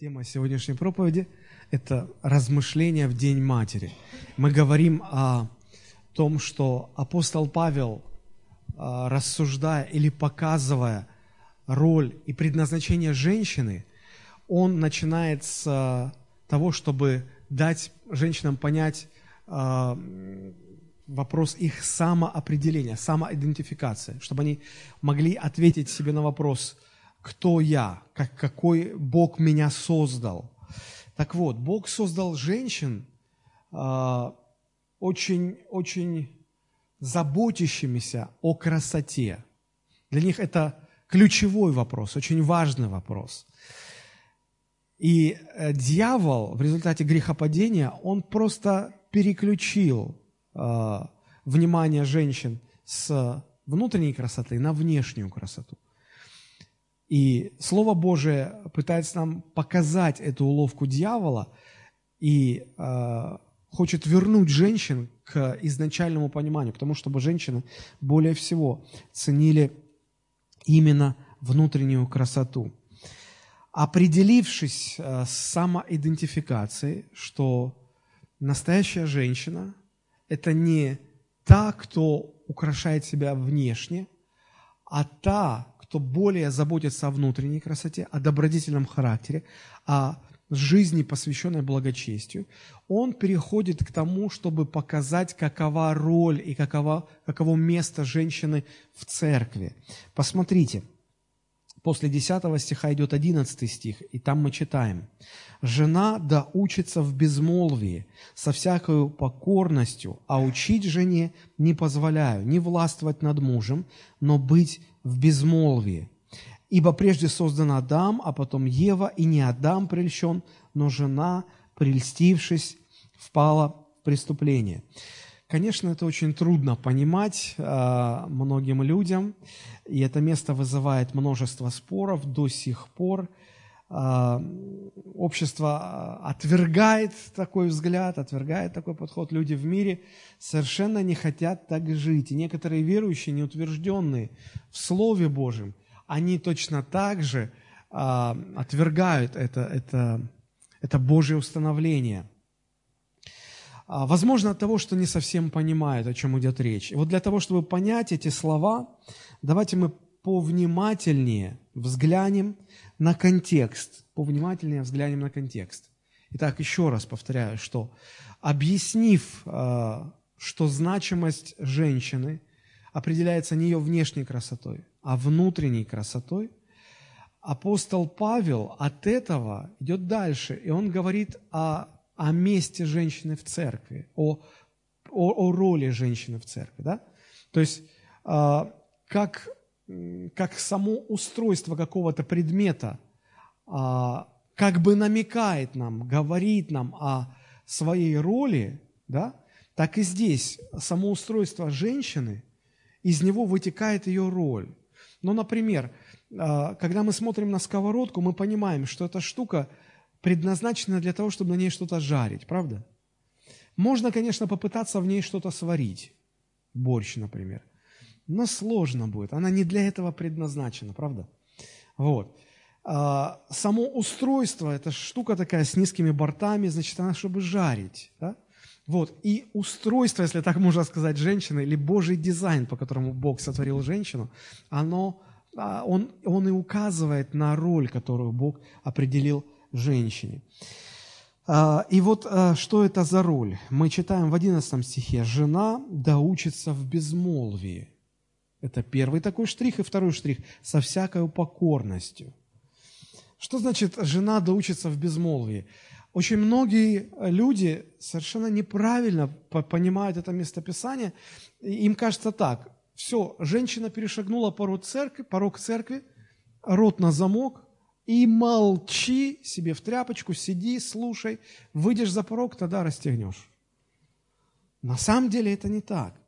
Тема сегодняшней проповеди – это размышления в День Матери. Мы говорим о том, что апостол Павел, а, рассуждая или показывая роль и предназначение женщины, он начинает с того, чтобы дать женщинам понять а, вопрос их самоопределения, самоидентификации, чтобы они могли ответить себе на вопрос – кто я, как, какой Бог меня создал. Так вот, Бог создал женщин э, очень, очень заботящимися о красоте. Для них это ключевой вопрос, очень важный вопрос. И э, дьявол в результате грехопадения, он просто переключил э, внимание женщин с внутренней красоты на внешнюю красоту. И Слово Божие пытается нам показать эту уловку дьявола и э, хочет вернуть женщин к изначальному пониманию, потому что женщины более всего ценили именно внутреннюю красоту. Определившись э, с самоидентификацией, что настоящая женщина – это не та, кто украшает себя внешне, а та, кто более заботится о внутренней красоте, о добродетельном характере, о жизни, посвященной благочестию, он переходит к тому, чтобы показать, какова роль и какова, каково место женщины в церкви. Посмотрите, после 10 стиха идет 11 стих, и там мы читаем. «Жена да учится в безмолвии, со всякою покорностью, а учить жене не позволяю, не властвовать над мужем, но быть в безмолвии. Ибо прежде создан Адам, а потом Ева, и не Адам прельщен, но жена, прельстившись, впала в преступление. Конечно, это очень трудно понимать э, многим людям, и это место вызывает множество споров до сих пор. Э, общество отвергает такой взгляд, отвергает такой подход. Люди в мире совершенно не хотят так жить. И некоторые верующие, неутвержденные в Слове Божьем, они точно так же а, отвергают это, это, это Божье установление. А, возможно, от того, что не совсем понимают, о чем идет речь. И вот для того, чтобы понять эти слова, давайте мы повнимательнее взглянем на контекст. Повнимательнее взглянем на контекст. Итак, еще раз повторяю, что объяснив а, что значимость женщины определяется не ее внешней красотой, а внутренней красотой, апостол Павел от этого идет дальше, и он говорит о, о месте женщины в церкви, о, о, о роли женщины в церкви. Да? То есть, э, как, как само устройство какого-то предмета э, как бы намекает нам, говорит нам о своей роли, да, так и здесь само устройство женщины, из него вытекает ее роль. Ну, например, а, когда мы смотрим на сковородку, мы понимаем, что эта штука предназначена для того, чтобы на ней что-то жарить, правда? Можно, конечно, попытаться в ней что-то сварить, борщ, например, но сложно будет, она не для этого предназначена, правда? Вот. А, само устройство, это штука такая с низкими бортами, значит, она чтобы жарить, да? Вот. И устройство, если так можно сказать, женщины, или Божий дизайн, по которому Бог сотворил женщину, оно, а, он, он и указывает на роль, которую Бог определил женщине. А, и вот что это за роль? Мы читаем в 11 стихе «Жена да учится в безмолвии». Это первый такой штрих, и второй штрих – со всякой покорностью. Что значит «жена да учится в безмолвии»? Очень многие люди совершенно неправильно понимают это местописание. Им кажется так, все, женщина перешагнула порог церкви, порог церкви, рот на замок, и молчи себе в тряпочку, сиди, слушай, выйдешь за порог, тогда расстегнешь. На самом деле это не так.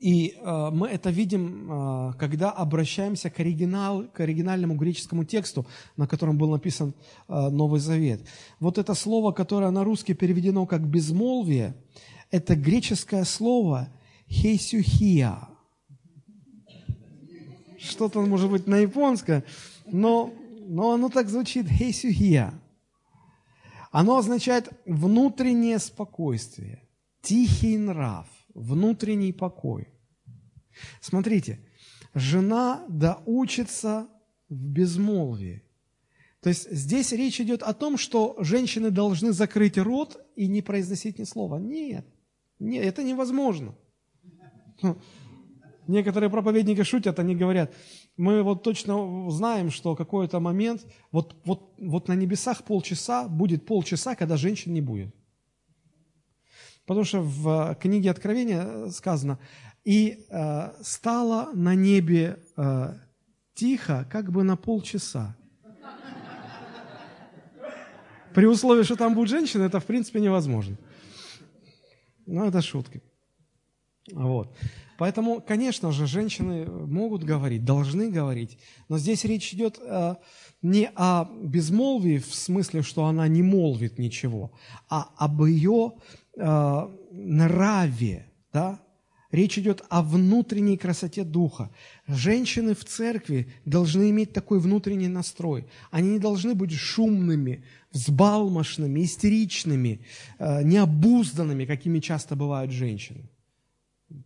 И э, мы это видим, э, когда обращаемся к, оригинал, к оригинальному греческому тексту, на котором был написан э, Новый Завет. Вот это слово, которое на русский переведено как «безмолвие», это греческое слово «хейсюхия». Что-то, может быть, на японском, но но оно так звучит «хейсюхия». Оно означает внутреннее спокойствие, тихий нрав, внутренний покой. Смотрите, жена доучится в безмолвии. То есть здесь речь идет о том, что женщины должны закрыть рот и не произносить ни слова. Нет, нет это невозможно. Некоторые проповедники шутят, они говорят, мы вот точно знаем, что какой-то момент, вот, вот, вот на небесах полчаса, будет полчаса, когда женщин не будет. Потому что в книге Откровения сказано, и э, стало на небе э, тихо, как бы на полчаса. При условии, что там будет женщина, это в принципе невозможно. Но это шутки. Вот. Поэтому, конечно же, женщины могут говорить, должны говорить, но здесь речь идет э, не о безмолвии в смысле, что она не молвит ничего, а об ее э, нраве, да? Речь идет о внутренней красоте духа. Женщины в церкви должны иметь такой внутренний настрой. Они не должны быть шумными, взбалмошными, истеричными, э, необузданными, какими часто бывают женщины.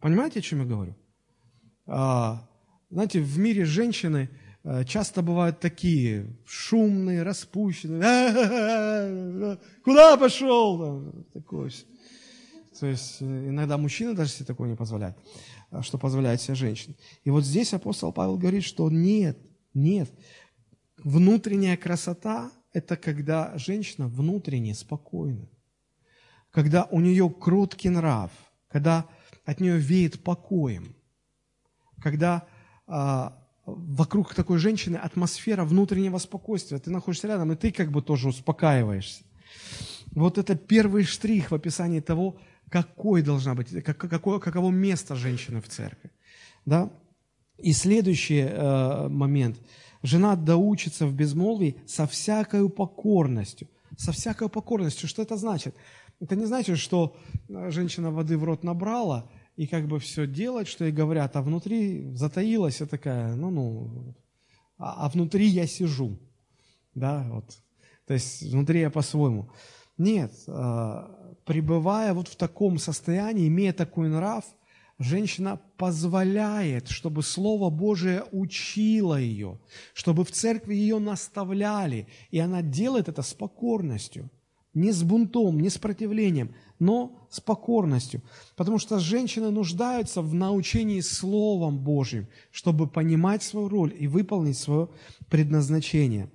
Понимаете, о чем я говорю? А, знаете, в мире женщины э, часто бывают такие шумные, распущенные. Куда пошел? Такое. То есть э, иногда мужчины даже себе такое не позволяют, а, что позволяет себе женщина. И вот здесь апостол Павел говорит, что нет, нет. Внутренняя красота – это когда женщина внутренне спокойна, когда у нее кроткий нрав, когда от нее веет покоем, когда а, вокруг такой женщины атмосфера внутреннего спокойствия, ты находишься рядом, и ты как бы тоже успокаиваешься. Вот это первый штрих в описании того, какой должна быть, как, какое, каково место женщины в церкви. Да? И следующий э, момент. Жена доучится в безмолвии со всякой покорностью. Со всякой покорностью. Что это значит? Это не значит, что э, женщина воды в рот набрала и как бы все делает, что ей говорят, а внутри затаилась и такая, ну-ну, а, а внутри я сижу. Да, вот. То есть внутри я по-своему. Нет, э, пребывая вот в таком состоянии, имея такой нрав, женщина позволяет, чтобы Слово Божие учило ее, чтобы в церкви ее наставляли, и она делает это с покорностью – не с бунтом, не с противлением, но с покорностью. Потому что женщины нуждаются в научении Словом Божьим, чтобы понимать свою роль и выполнить свое предназначение.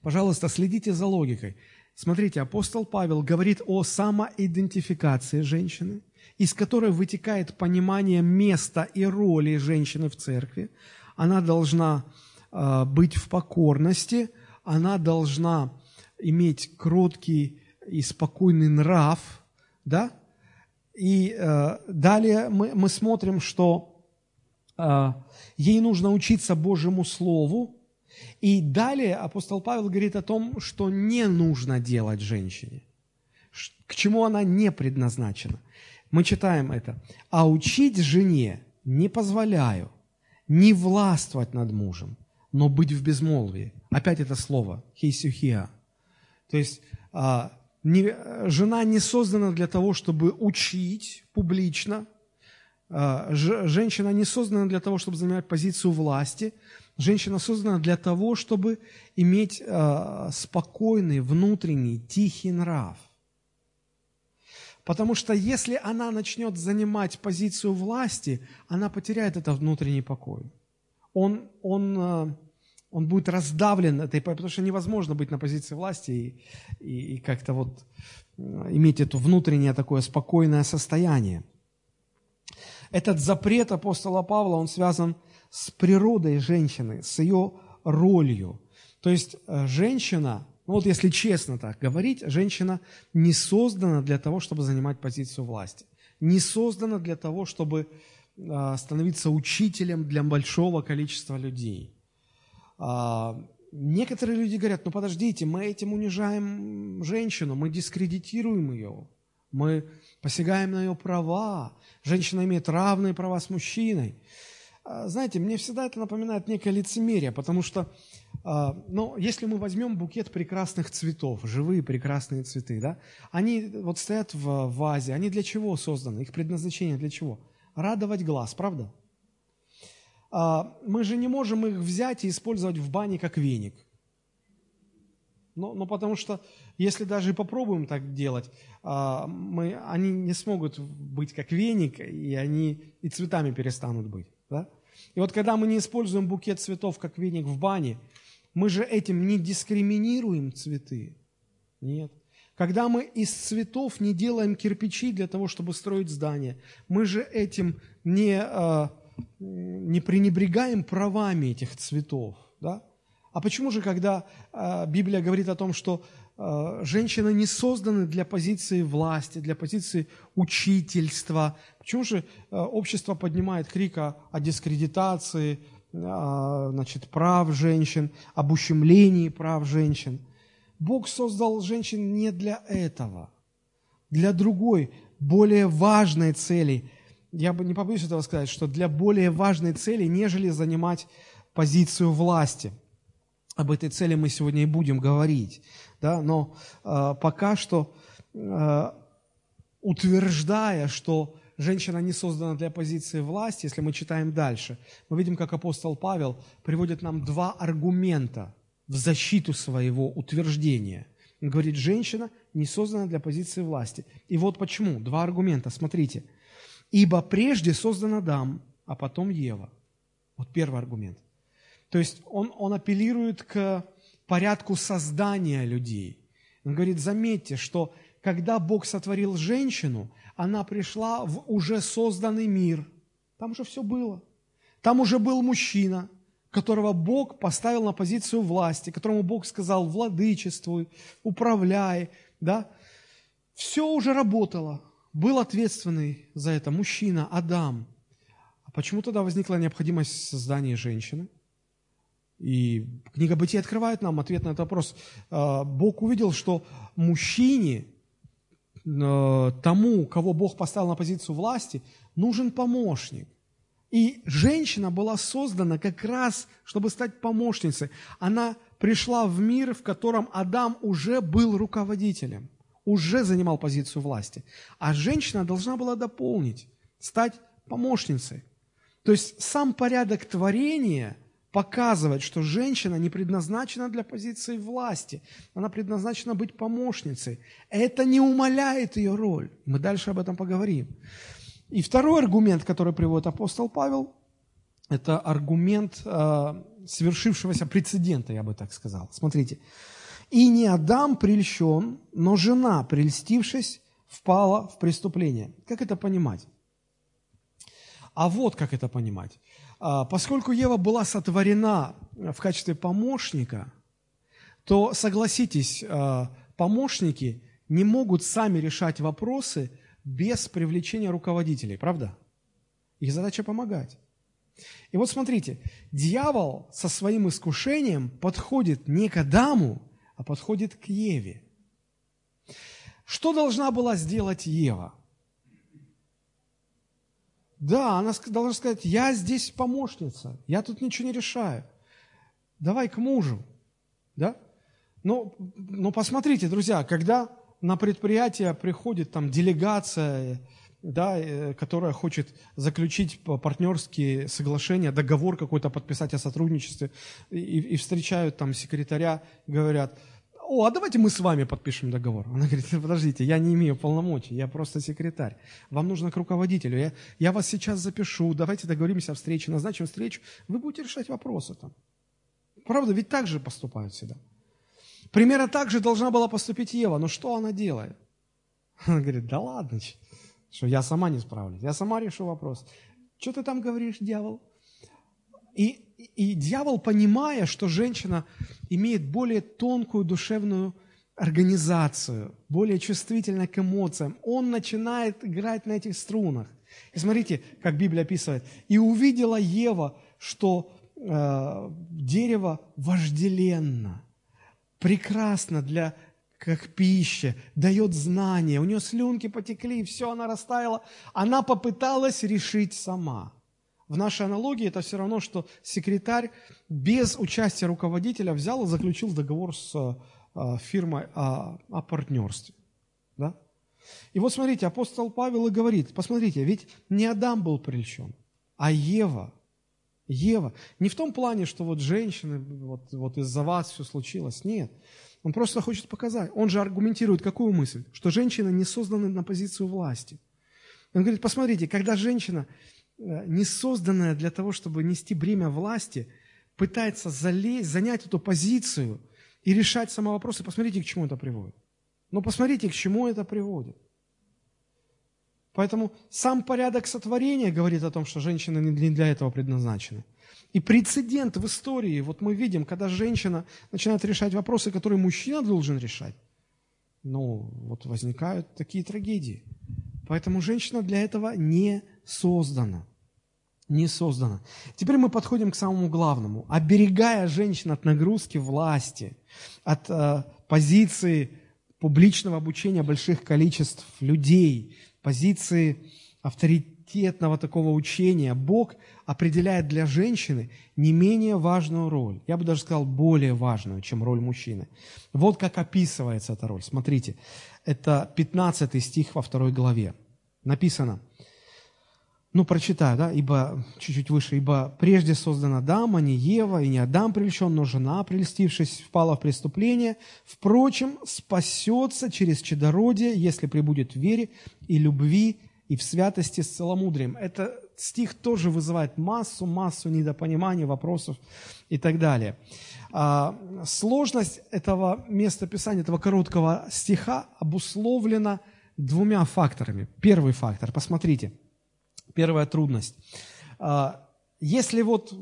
Пожалуйста, следите за логикой. Смотрите, апостол Павел говорит о самоидентификации женщины, из которой вытекает понимание места и роли женщины в церкви. Она должна э, быть в покорности, она должна иметь кроткий и спокойный нрав, да? И э, далее мы, мы смотрим, что э, ей нужно учиться Божьему Слову. И далее апостол Павел говорит о том, что не нужно делать женщине, к чему она не предназначена. Мы читаем это. «А учить жене не позволяю, не властвовать над мужем, но быть в безмолвии». Опять это слово «хейсюхия». То есть а, не, жена не создана для того, чтобы учить публично. А, женщина не создана для того, чтобы занимать позицию власти. Женщина создана для того, чтобы иметь а, спокойный, внутренний, тихий нрав. Потому что если она начнет занимать позицию власти, она потеряет этот внутренний покой. Он, он а, он будет раздавлен этой, потому что невозможно быть на позиции власти и, и, и как-то вот э, иметь это внутреннее такое спокойное состояние. Этот запрет апостола Павла, он связан с природой женщины, с ее ролью. То есть э, женщина, ну вот если честно так говорить, женщина не создана для того, чтобы занимать позицию власти. Не создана для того, чтобы э, становиться учителем для большого количества людей. А, некоторые люди говорят, ну подождите, мы этим унижаем женщину, мы дискредитируем ее, мы посягаем на ее права, женщина имеет равные права с мужчиной. А, знаете, мне всегда это напоминает некое лицемерие, потому что а, но если мы возьмем букет прекрасных цветов, живые прекрасные цветы, да, они вот стоят в вазе, они для чего созданы? Их предназначение для чего? Радовать глаз, правда? А, мы же не можем их взять и использовать в бане как веник. Ну, ну потому что если даже попробуем так делать, мы, они не смогут быть как веник, и они и цветами перестанут быть. Да? И вот когда мы не используем букет цветов как веник в бане, мы же этим не дискриминируем цветы. Нет. Когда мы из цветов не делаем кирпичи для того, чтобы строить здание, мы же этим не, а, не пренебрегаем правами этих цветов. Да? А почему же, когда э, Библия говорит о том, что женщины не созданы для позиции власти, для позиции учительства, почему же э, общество поднимает крик о, дискредитации э, значит, прав женщин, об ущемлении прав женщин? Бог создал женщин не для этого, для другой, более важной цели. Я бы не побоюсь этого сказать, что для более важной цели, нежели занимать позицию власти – об этой цели мы сегодня и будем говорить. Да? Но э, пока что, э, утверждая, что женщина не создана для позиции власти, если мы читаем дальше, мы видим, как апостол Павел приводит нам два аргумента в защиту своего утверждения. Он говорит, женщина не создана для позиции власти. И вот почему. Два аргумента. Смотрите. Ибо прежде создан Адам, а потом Ева. Вот первый аргумент. То есть он, он апеллирует к порядку создания людей. Он говорит, заметьте, что когда Бог сотворил женщину, она пришла в уже созданный мир. Там уже все было. Там уже был мужчина, которого Бог поставил на позицию власти, которому Бог сказал, владычествуй, управляй. Да? Все уже работало. Был ответственный за это мужчина, Адам. А почему тогда возникла необходимость создания женщины? И книга Бытия открывает нам ответ на этот вопрос. А, Бог увидел, что мужчине, а, тому, кого Бог поставил на позицию власти, нужен помощник. И женщина была создана как раз, чтобы стать помощницей. Она пришла в мир, в котором Адам уже был руководителем, уже занимал позицию власти. А женщина должна была дополнить, стать помощницей. То есть сам порядок творения – показывать, что женщина не предназначена для позиции власти, она предназначена быть помощницей. Это не умаляет ее роль. Мы дальше об этом поговорим. И второй аргумент, который приводит апостол Павел, это аргумент э, свершившегося прецедента, я бы так сказал. Смотрите. «И не Адам прельщен, но жена, прельстившись, впала в преступление». Как это понимать? А вот как это понимать. А, поскольку Ева была сотворена в качестве помощника, то, согласитесь, а, помощники не могут сами решать вопросы без привлечения руководителей, правда? Их задача помогать. И вот смотрите, дьявол со своим искушением подходит не к Адаму, а подходит к Еве. Что должна была сделать Ева? Да, она должна сказать, я здесь помощница, я тут ничего не решаю. Давай к мужу. Да? Но, но посмотрите, друзья, когда на предприятие приходит там делегация, да, э, которая хочет заключить партнерские соглашения, договор какой-то подписать о сотрудничестве, и, и встречают там секретаря, говорят – о, а давайте мы с вами подпишем договор. Она говорит, подождите, я не имею полномочий, я просто секретарь. Вам нужно к руководителю. Я, я вас сейчас запишу, давайте договоримся о встрече, назначим встречу. Вы будете решать вопросы там. Правда, ведь так же поступают всегда. Примерно так же должна была поступить Ева. Но что она делает? Она говорит, да ладно, что я сама не справлюсь, я сама решу вопрос. Что ты там говоришь, дьявол? И и дьявол, понимая, что женщина имеет более тонкую душевную организацию, более чувствительна к эмоциям, он начинает играть на этих струнах. И смотрите, как Библия описывает. «И увидела Ева, что э, дерево вожделенно, прекрасно для как пища, дает знания, у нее слюнки потекли, все, она растаяла. Она попыталась решить сама – В нашей аналогии это все равно, что секретарь без участия руководителя взял и заключил договор с а, фирмой о, о партнерстве. Да? И вот смотрите, апостол Павел и говорит, посмотрите, ведь не Адам был прельщен, а Ева. Ева. Не в том плане, что вот женщины, вот, вот из-за вас все случилось. Нет. Он просто хочет показать. Он же аргументирует какую мысль? Что женщины не созданы на позицию власти. Он говорит, посмотрите, когда женщина, э, не созданная для того, чтобы нести бремя власти, пытается залезть, занять эту позицию и решать самовопросы, посмотрите, к чему это приводит. Но посмотрите, к чему это приводит. Поэтому сам порядок сотворения говорит о том, что женщины не для этого предназначены. И прецедент в истории, вот мы видим, когда женщина начинает решать вопросы, которые мужчина должен решать, ну, вот возникают такие трагедии. Поэтому женщина для этого не создана. Не создана. Теперь мы подходим к самому главному. Оберегая женщин от нагрузки власти, от э, позиции публичного обучения больших количеств людей, позиции авторитетного такого учения, Бог определяет для женщины не менее важную роль. Я бы даже сказал, более важную, чем роль мужчины. Вот как описывается эта роль. Смотрите, это 15 стих во второй главе. Написано – ну, прочитаю, да, ибо, чуть-чуть выше, ибо прежде создана Адам, а не Ева, и не Адам прельщен, но жена, прельстившись, впала в преступление. Впрочем, спасется через чадородие, если прибудет в вере и любви, и в святости с целомудрием. Это стих тоже вызывает массу, массу недопониманий, вопросов и так далее. А, сложность этого места Писания, этого короткого стиха обусловлена двумя факторами. Первый фактор, посмотрите – Первая трудность. А, если вот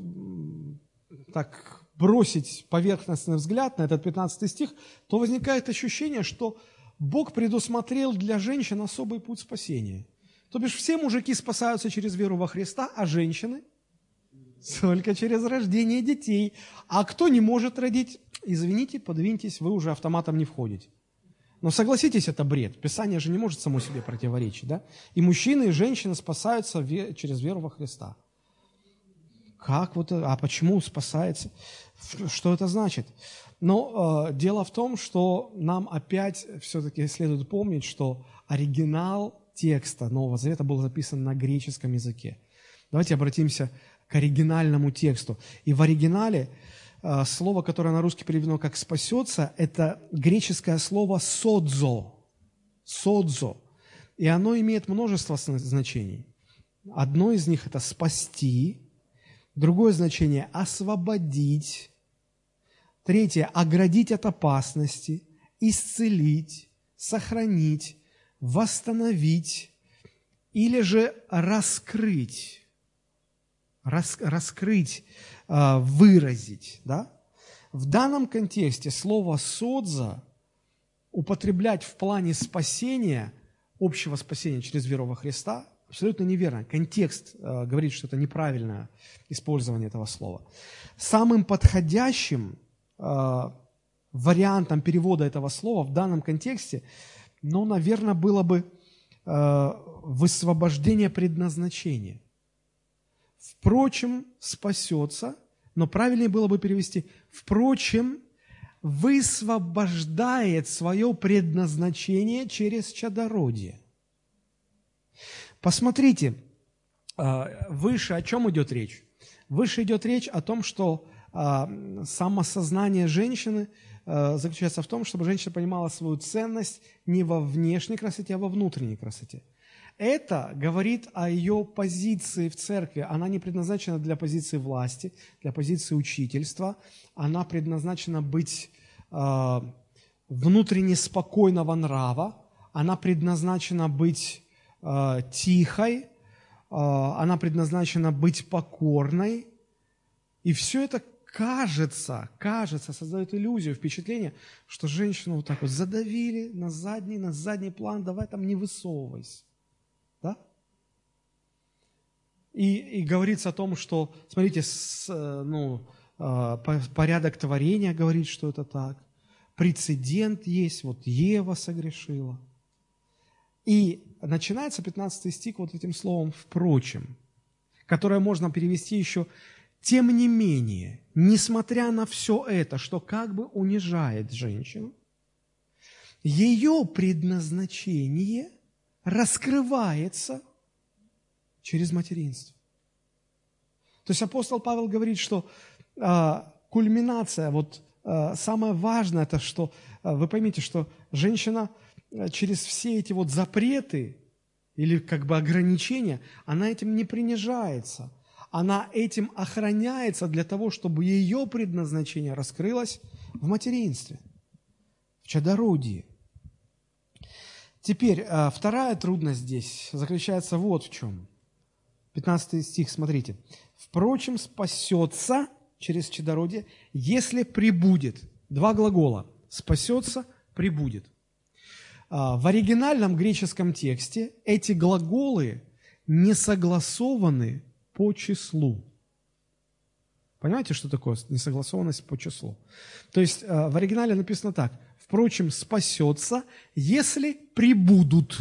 так бросить поверхностный взгляд на этот 15 стих, то возникает ощущение, что Бог предусмотрел для женщин особый путь спасения. То бишь все мужики спасаются через веру во Христа, а женщины только через рождение детей. А кто не может родить, извините, подвиньтесь, вы уже автоматом не входите. Но согласитесь, это бред. Писание же не может само себе противоречить. Да? И мужчины, и женщины спасаются через веру во Христа. Как вот, а почему спасается? Что это значит? Но э, дело в том, что нам опять все-таки следует помнить, что оригинал текста Нового Завета был записан на греческом языке. Давайте обратимся к оригинальному тексту. И в оригинале слово, которое на русский переведено как «спасется», это греческое слово «содзо». «Содзо». И оно имеет множество значений. Одно из них – это «спасти», другое значение – «освободить», третье – «оградить от опасности», «исцелить», «сохранить», «восстановить» или же «раскрыть» рас, раскрыть, а, выразить. Да? В данном контексте слово «содза» употреблять в плане спасения, общего спасения через веру во Христа, абсолютно неверно. Контекст э, говорит, что это неправильное использование этого слова. Самым подходящим э, вариантом перевода этого слова в данном контексте, ну, наверное, было бы э, высвобождение предназначения. Впрочем, спасется, но правильнее было бы перевести, впрочем, высвобождает свое предназначение через чадородие. Посмотрите, а, выше о чем идет речь? Выше идет речь о том, что а, самосознание женщины а, заключается в том, чтобы женщина понимала свою ценность не во внешней красоте, а во внутренней красоте. Это говорит о ее позиции в церкви. Она не предназначена для позиции власти, для позиции учительства. Она предназначена быть э, внутренне спокойного нрава. Она предназначена быть э, тихой. Э, она предназначена быть покорной. И все это кажется, кажется, создает иллюзию, впечатление, что женщину вот так вот задавили на задний, на задний план, давай там не высовывайся. Да? И, и говорится о том, что, смотрите, с, э, ну, э, порядок творения говорит, что это так. Прецедент есть, вот Ева согрешила. И начинается 15 стих вот этим словом «впрочем». которое можно перевести еще «тем не менее, несмотря на все это, что как бы унижает женщину, ее предназначение раскрывается через материнство». То есть апостол Павел говорит, что а, кульминация, вот а, самое важное, это что, а, вы поймите, что женщина а, через все эти вот запреты или как бы ограничения, она этим не принижается. Она этим охраняется для того, чтобы ее предназначение раскрылось в материнстве, в чадородии. Теперь, а, вторая трудность здесь заключается вот в чем. 15 стих, смотрите. Впрочем, спасется через чадородие, если прибудет. Два глагола. Спасется, прибудет. А, в оригинальном греческом тексте эти глаголы не согласованы по числу. Понимаете, что такое несогласованность по числу? То есть а, в оригинале написано так. Впрочем, спасется, если прибудут.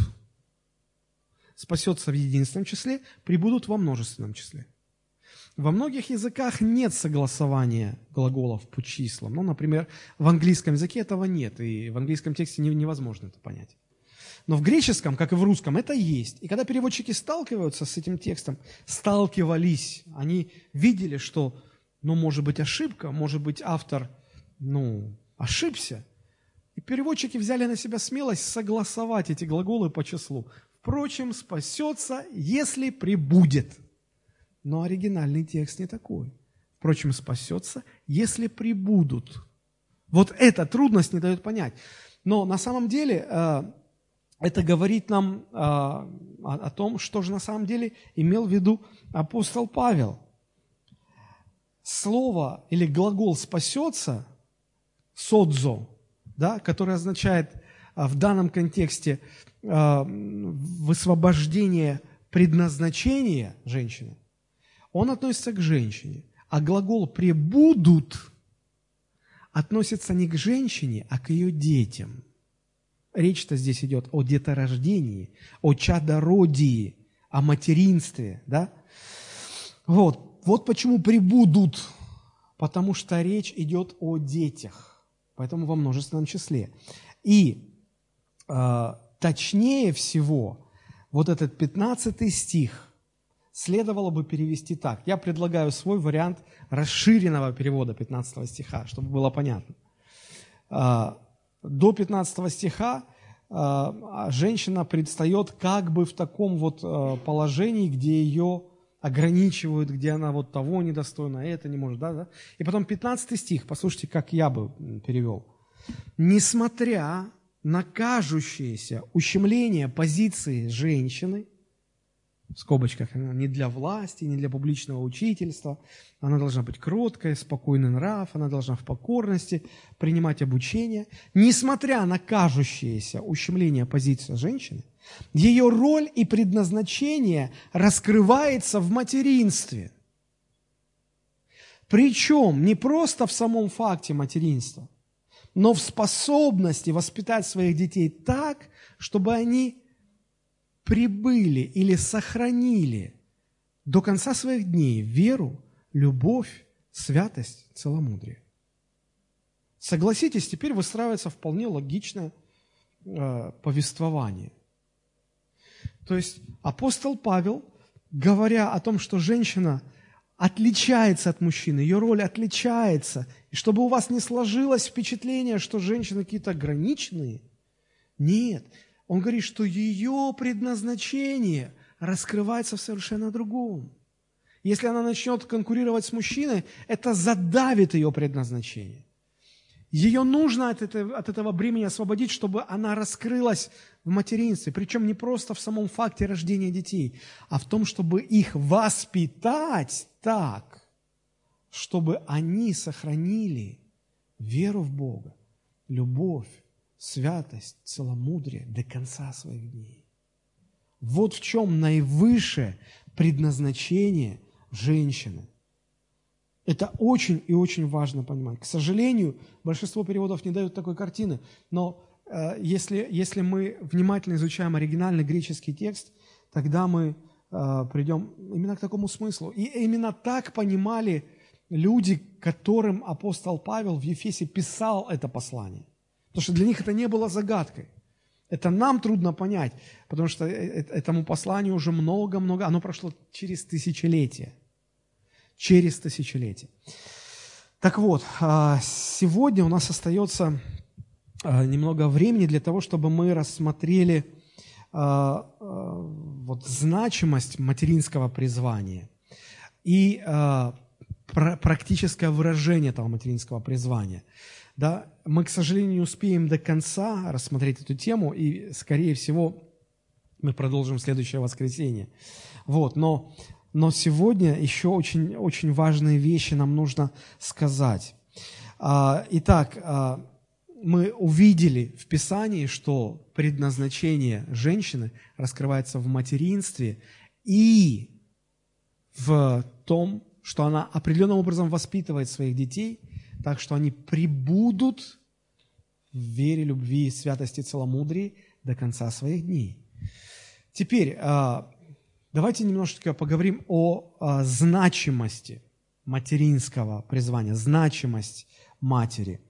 Спасется в единственном числе, прибудут во множественном числе. Во многих языках нет согласования глаголов по числам. Ну, например, в английском языке этого нет, и в английском тексте невозможно это понять. Но в греческом, как и в русском, это есть. И когда переводчики сталкиваются с этим текстом, сталкивались, они видели, что, ну, может быть, ошибка, может быть, автор, ну, ошибся. И переводчики взяли на себя смелость согласовать эти глаголы по числу. Впрочем, спасется, если прибудет – но оригинальный текст не такой. Впрочем, спасется, если прибудут. Вот эта трудность не дает понять. Но на самом деле э, это говорит нам э, о том, что же на самом деле имел в виду апостол Павел. Слово или глагол «спасется» «содзо», да, который означает э, в данном контексте высвобождение предназначения женщины, он относится к женщине. А глагол «пребудут» относится не к женщине, а к ее детям. Речь-то здесь идет о деторождении, о чадородии, о материнстве, да? Вот, вот почему «прибудут», потому что речь идет о детях, поэтому во множественном числе. И э, точнее всего, вот этот 15 стих – следовало бы перевести так. Я предлагаю свой вариант расширенного перевода 15 стиха, чтобы было понятно. А, до 15 стиха а, женщина предстает как бы в таком вот а, положении, где ее ограничивают, где она вот того недостойна, это не может, да, да. И потом 15 стих, послушайте, как я бы перевел. Несмотря на кажущееся ущемление позиции женщины – в скобочках, она не для власти, не для публичного учительства. Она должна быть кроткая, спокойный нрав, она должна в покорности принимать обучение. Несмотря на кажущееся ущемление позиции женщины, ее роль и предназначение раскрывается в материнстве. Причем не просто в самом факте материнства, но в способности воспитать своих детей так, чтобы они прибыли или сохранили до конца своих дней веру, любовь, святость, целомудрие. Согласитесь, теперь выстраивается вполне логичное э, повествование. То есть апостол Павел, говоря о том, что женщина отличается от мужчины, ее роль отличается, и чтобы у вас не сложилось впечатление, что женщины какие-то ограниченные, нет, он говорит, что ее предназначение раскрывается в совершенно другом. Если она начнет конкурировать с мужчиной, это задавит ее предназначение. Ее нужно от этого, от этого бремени освободить, чтобы она раскрылась в материнстве. Причем не просто в самом факте рождения детей, а в том, чтобы их воспитать так, чтобы они сохранили веру в Бога, любовь, святость, целомудрие до конца своих дней. Вот в чем наивысшее предназначение женщины. Это очень и очень важно понимать. К сожалению, большинство переводов не дают такой картины, но если, если мы внимательно изучаем оригинальный греческий текст, тогда мы э, э, придем именно к такому смыслу. И именно так понимали люди, которым апостол Павел в Ефесе писал это послание. Потому что для них это не было загадкой. Это нам трудно понять, потому что э, э, этому посланию уже много-много, оно прошло через тысячелетия. Через тысячелетия. Так вот, а, сегодня у нас остается немного времени для того, чтобы мы рассмотрели а, вот, значимость материнского призвания и практическое выражение этого материнского призвания. Да, мы, к сожалению, не успеем до конца рассмотреть эту тему, и, скорее всего, мы продолжим следующее воскресенье. Вот, но, но сегодня еще очень, очень важные вещи нам нужно сказать. А, итак, а, мы увидели в Писании, что предназначение женщины раскрывается в материнстве и в том, что она определенным образом воспитывает своих детей – так что они прибудут в вере, любви, святости, целомудрии до конца своих дней. Теперь а, давайте немножечко поговорим о а, значимости материнского призвания, значимость матери.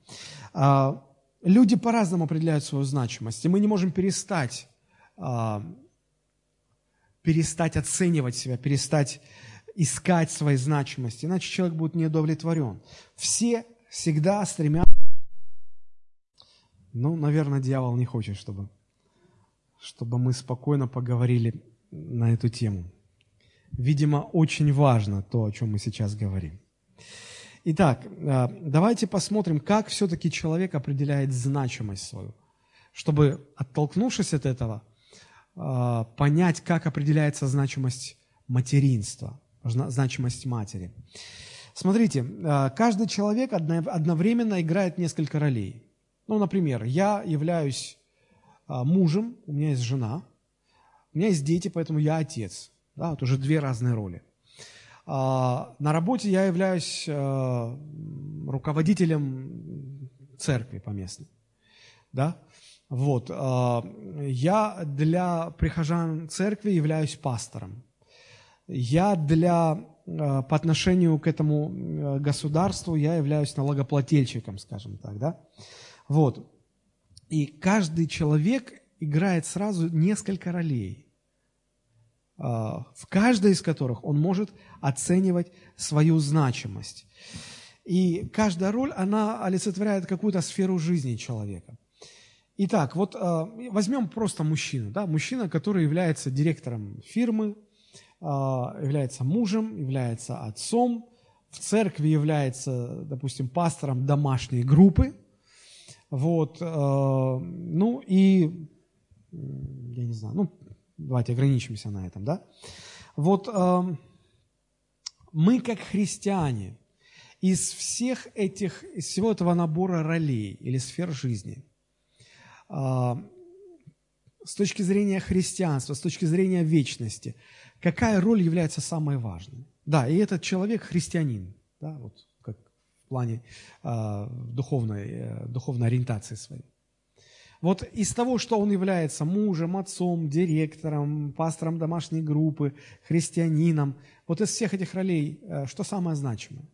Люди по-разному определяют свою значимость, и мы не можем перестать, перестать оценивать себя, перестать искать своей значимости, иначе человек будет неудовлетворен. Все всегда стремятся... Ну, наверное, дьявол не хочет, чтобы, чтобы мы спокойно поговорили на эту тему. Видимо, очень важно то, о чем мы сейчас говорим. Итак, э, давайте посмотрим, как все-таки человек определяет значимость свою, чтобы, оттолкнувшись от этого, э, понять, как определяется значимость материнства, значимость матери. Смотрите, э, каждый человек одновременно играет несколько ролей. Ну, например, я являюсь мужем, у меня есть жена, у меня есть дети, поэтому я отец. Да, вот уже две разные роли. А, на работе я являюсь э, руководителем церкви поместной. Да? Вот. Я для прихожан церкви являюсь пастором. Я для Э, по отношению к этому э, государству я являюсь налогоплательщиком, скажем так, да? Вот. И каждый человек играет сразу несколько ролей, э, в каждой из которых он может оценивать свою значимость. И каждая роль, она олицетворяет какую-то сферу жизни человека. Итак, вот возьмем просто мужчину, да, мужчина, который является директором фирмы, а, является мужем, является отцом, в церкви является, допустим, пастором домашней группы. Вот, а, ну и, я не знаю, ну, давайте ограничимся на этом, да. Вот а, мы, как христиане, из всех этих, из всего этого набора ролей или сфер жизни, с точки зрения христианства, с точки зрения вечности – какая роль является самой важной. Да, и этот человек христианин, да, вот как в плане э, духовной, э, духовной ориентации своей. Вот из того, что он является мужем, отцом, директором, пастором домашней группы, христианином, вот из всех этих ролей, э, что самое значимое?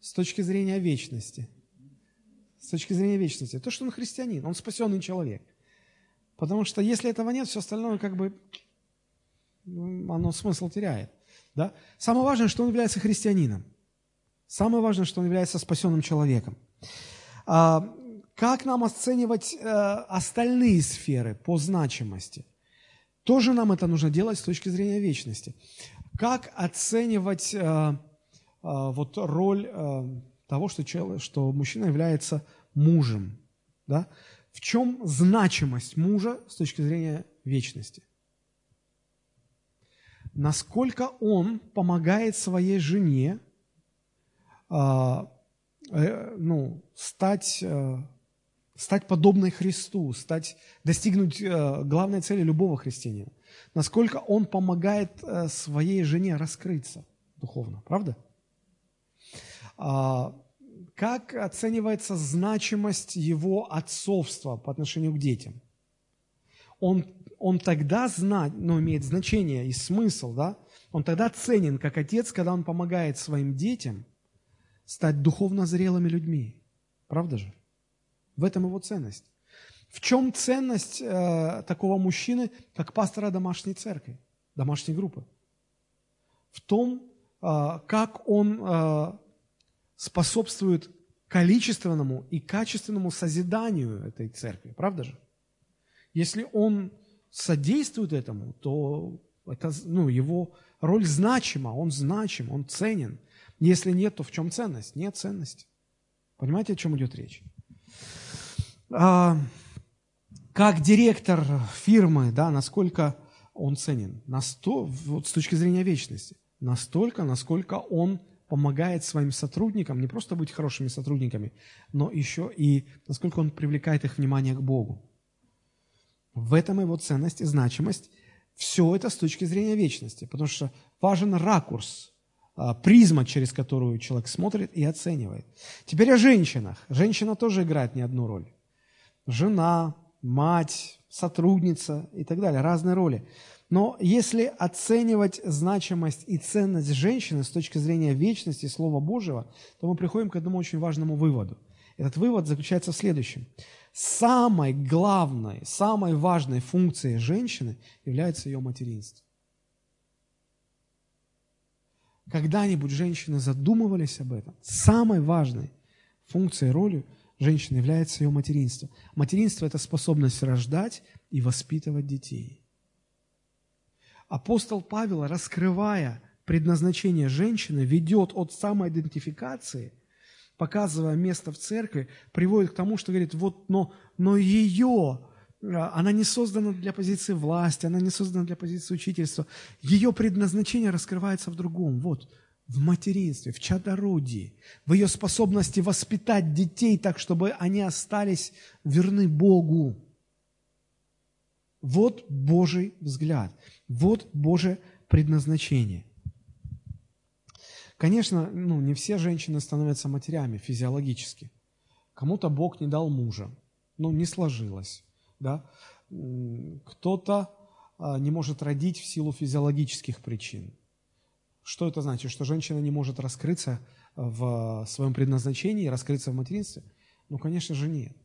С точки зрения вечности. С точки зрения вечности. То, что он христианин, он спасенный человек. Потому что если этого нет, все остальное как бы оно смысл теряет. Да? Самое важное, что он является христианином. Самое важное, что он является спасенным человеком. Как нам оценивать а, остальные сферы по значимости? Тоже нам это нужно делать с точки зрения вечности. Как оценивать а, а, вот роль а, того, что, человек, что мужчина является мужем? Да? В чем значимость мужа с точки зрения вечности? насколько он помогает своей жене а, э, ну, стать, э, стать подобной Христу, стать, достигнуть э, главной цели любого христианина. Насколько он помогает своей жене раскрыться духовно, правда? А, как оценивается значимость его отцовства по отношению к детям? он, он тогда знать, ну, имеет значение и смысл, да? Он тогда ценен как отец, когда он помогает своим детям стать духовно зрелыми людьми. Правда же? В этом его ценность. В чем ценность э, такого мужчины, как пастора домашней церкви, домашней группы? В том, э, как он э, способствует количественному и качественному созиданию этой церкви. Правда же? Если он содействует этому, то это, ну, его роль значима, он значим, он ценен. Если нет, то в чем ценность? Нет ценности. Понимаете, о чем идет речь? А, как директор фирмы, да, насколько он ценен? На сто, вот с точки зрения вечности. Настолько, насколько он помогает своим сотрудникам не просто быть хорошими сотрудниками, но еще и насколько он привлекает их внимание к Богу. В этом его ценность и значимость. Все это с точки зрения вечности, потому что важен ракурс, а, призма, через которую человек смотрит и оценивает. Теперь о женщинах. Женщина тоже играет не одну роль. Жена, мать, сотрудница и так далее, разные роли. Но если оценивать значимость и ценность женщины с точки зрения вечности Слова Божьего, то мы приходим к одному очень важному выводу. Этот вывод заключается в следующем. Самой главной, самой важной функцией женщины является ее материнство. Когда-нибудь женщины задумывались об этом? Самой важной функцией, ролью женщины является ее материнство. Материнство – это способность рождать и воспитывать детей. Апостол Павел, раскрывая предназначение женщины, ведет от самоидентификации, показывая место в церкви, приводит к тому, что говорит, вот, но, но ее, а, она не создана для позиции власти, она не создана для позиции учительства. Ее предназначение раскрывается в другом. Вот, в материнстве, в чадородии, в ее способности воспитать детей так, чтобы они остались верны Богу. Вот Божий взгляд, вот Божье предназначение. Конечно, ну, не все женщины становятся матерями физиологически. Кому-то Бог не дал мужа, ну, не сложилось. Да? Кто-то а, не может родить в силу физиологических причин. Что это значит? Что женщина не может раскрыться в своем предназначении, раскрыться в материнстве? Ну, конечно же, нет.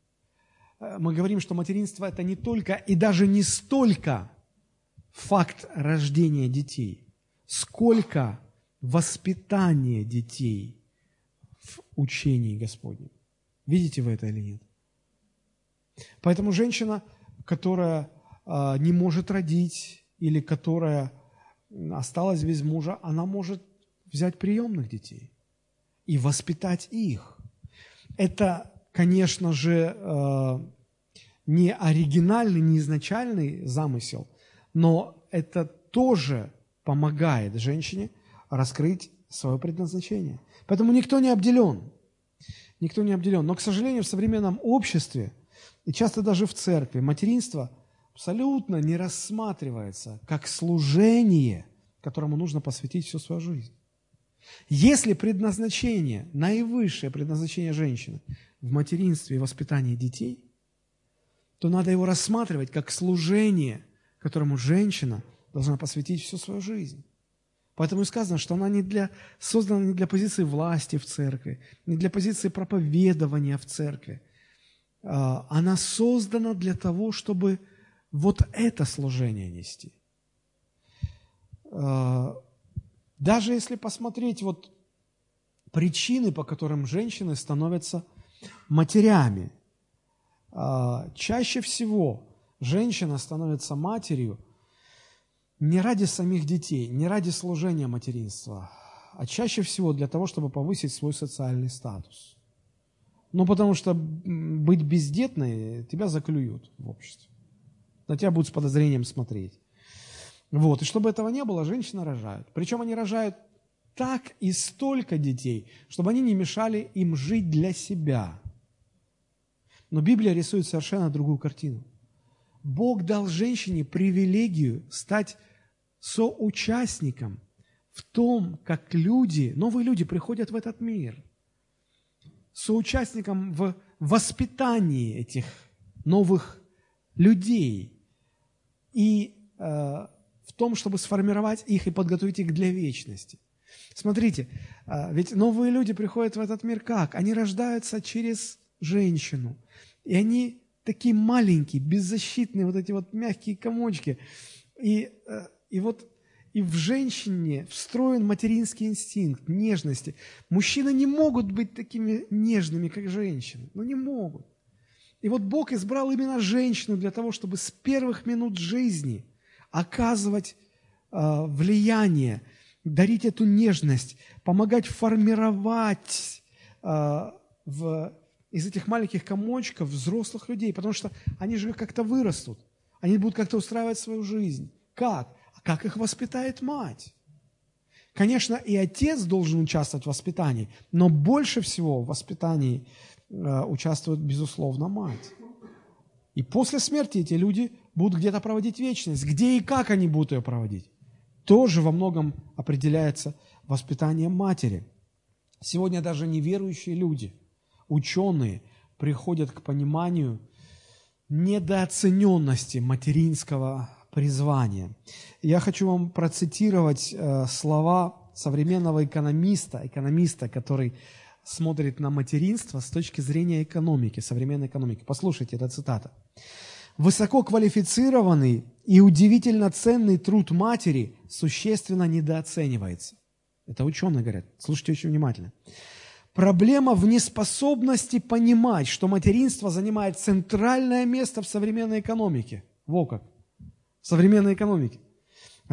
Э, мы говорим, что материнство – это не только и даже не столько факт рождения детей, сколько воспитание детей в учении Господнем. Видите вы это или нет? Поэтому женщина, которая э, не может родить или которая осталась без мужа, она может взять приемных детей и воспитать их. Это, конечно же, э, не оригинальный, не изначальный замысел, но это тоже помогает женщине раскрыть свое предназначение. Поэтому никто не обделен. Никто не обделен. Но, к сожалению, в современном обществе, и часто даже в церкви, материнство – абсолютно не рассматривается как служение, которому нужно посвятить всю свою жизнь. Если предназначение, наивысшее предназначение женщины в материнстве и воспитании детей, то надо его рассматривать как служение, которому женщина должна посвятить всю свою жизнь. Поэтому и сказано, что она не для, создана не для позиции власти в церкви, не для позиции проповедования в церкви. А, она создана для того, чтобы вот это служение нести. А, даже если посмотреть вот причины, по которым женщины становятся матерями, а, чаще всего женщина становится матерью не ради самих детей, не ради служения материнства, а чаще всего для того, чтобы повысить свой социальный статус. Ну, потому что быть бездетной тебя заклюют в обществе на тебя будут с подозрением смотреть. Вот. И чтобы этого не было, женщины рожают. Причем они рожают так и столько детей, чтобы они не мешали им жить для себя. Но Библия рисует совершенно другую картину. Бог дал женщине привилегию стать соучастником в том, как люди, новые люди приходят в этот мир. Соучастником в воспитании этих новых людей, и э, в том, чтобы сформировать их и подготовить их для вечности. Смотрите, э, ведь новые люди приходят в этот мир как? Они рождаются через женщину. И они такие маленькие, беззащитные, вот эти вот мягкие комочки. И, э, и вот и в женщине встроен материнский инстинкт нежности. Мужчины не могут быть такими нежными, как женщины. Ну, не могут. И вот Бог избрал именно женщину для того, чтобы с первых минут жизни оказывать э, влияние, дарить эту нежность, помогать формировать э, в, из этих маленьких комочков взрослых людей, потому что они же как-то вырастут, они будут как-то устраивать свою жизнь. Как? А как их воспитает мать? Конечно, и отец должен участвовать в воспитании, но больше всего в воспитании участвует, безусловно, мать. И после смерти эти люди будут где-то проводить вечность. Где и как они будут ее проводить? Тоже во многом определяется воспитанием матери. Сегодня даже неверующие люди, ученые, приходят к пониманию недооцененности материнского призвания. Я хочу вам процитировать э, слова современного экономиста, экономиста, который смотрит на материнство с точки зрения экономики, современной экономики. Послушайте, это цитата. «Высококвалифицированный и удивительно ценный труд матери существенно недооценивается». Это ученые говорят. Слушайте очень внимательно. Проблема в неспособности понимать, что материнство занимает центральное место в современной экономике. Во как. В современной экономике.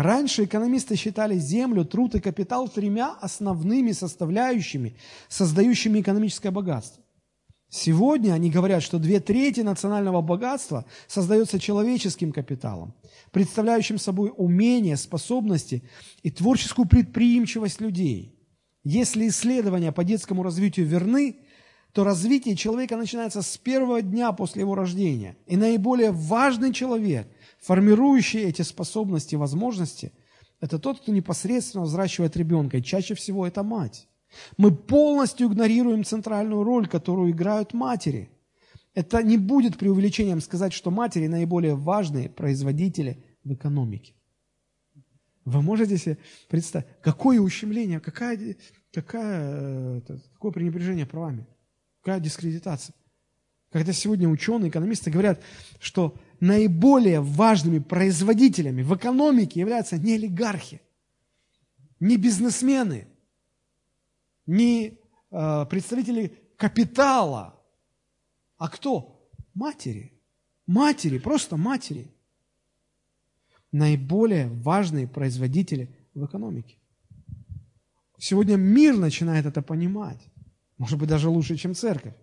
Раньше экономисты считали землю, труд и капитал тремя основными составляющими, создающими экономическое богатство. Сегодня они говорят, что две трети национального богатства создается человеческим капиталом, представляющим собой умения, способности и творческую предприимчивость людей. Если исследования по детскому развитию верны, то развитие человека начинается с первого дня после его рождения. И наиболее важный человек – формирующий эти способности и возможности, это тот, кто непосредственно взращивает ребенка, и чаще всего это мать. Мы полностью игнорируем центральную роль, которую играют матери. Это не будет преувеличением сказать, что матери наиболее важные производители в экономике. Вы можете себе представить, какое ущемление, какая, какая, какое пренебрежение правами, какая дискредитация. Когда сегодня ученые, экономисты говорят, что наиболее важными производителями в экономике являются не олигархи, не бизнесмены, не э, представители капитала, а кто? Матери. Матери, просто матери. Наиболее важные производители в экономике. Сегодня мир начинает это понимать. Может быть, даже лучше, чем церковь.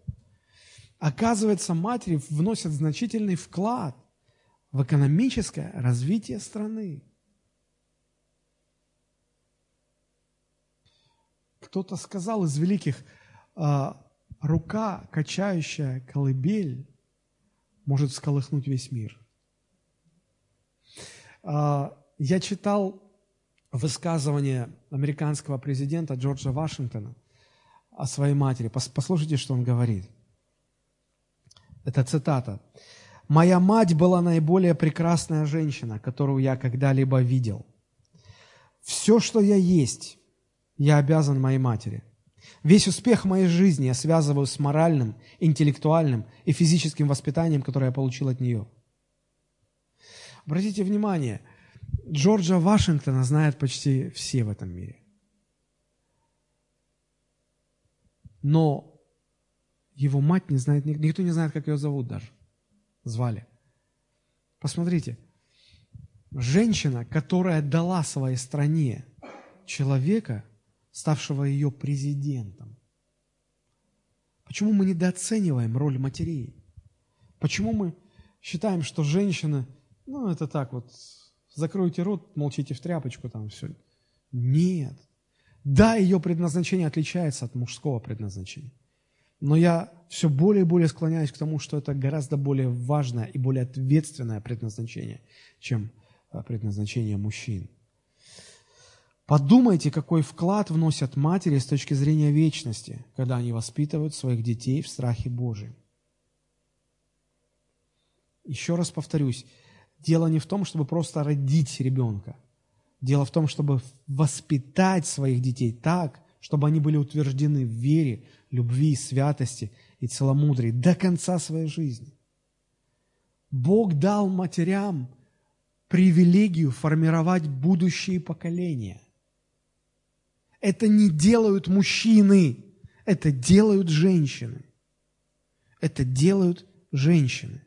Оказывается, матери вносят значительный вклад в экономическое развитие страны. Кто-то сказал из великих, а, рука, качающая колыбель, может всколыхнуть весь мир. А, я читал высказывание американского президента Джорджа Вашингтона о своей матери. Послушайте, что он говорит. Это цитата. Моя мать была наиболее прекрасная женщина, которую я когда-либо видел. Все, что я есть, я обязан моей матери. Весь успех моей жизни я связываю с моральным, интеллектуальным и физическим воспитанием, которое я получил от нее. Обратите внимание, Джорджа Вашингтона знают почти все в этом мире. Но его мать не знает, никто не знает, как ее зовут даже звали. Посмотрите, женщина, которая дала своей стране человека, ставшего ее президентом. Почему мы недооцениваем роль матерей? Почему мы считаем, что женщины, ну, это так вот, закройте рот, молчите в тряпочку, там все. Нет. Да, ее предназначение отличается от мужского предназначения. Но я все более и более склоняюсь к тому, что это гораздо более важное и более ответственное предназначение, чем э, предназначение мужчин. Подумайте, какой вклад вносят матери с точки зрения вечности, когда они воспитывают своих детей в страхе Божьем. Еще раз повторюсь, Дело не в том, чтобы просто родить ребенка. Дело в том, чтобы воспитать своих детей так, чтобы они были утверждены в вере, любви, святости и целомудрии до конца своей жизни. Бог дал матерям привилегию формировать будущие поколения. Это не делают мужчины, это делают женщины. Это делают женщины.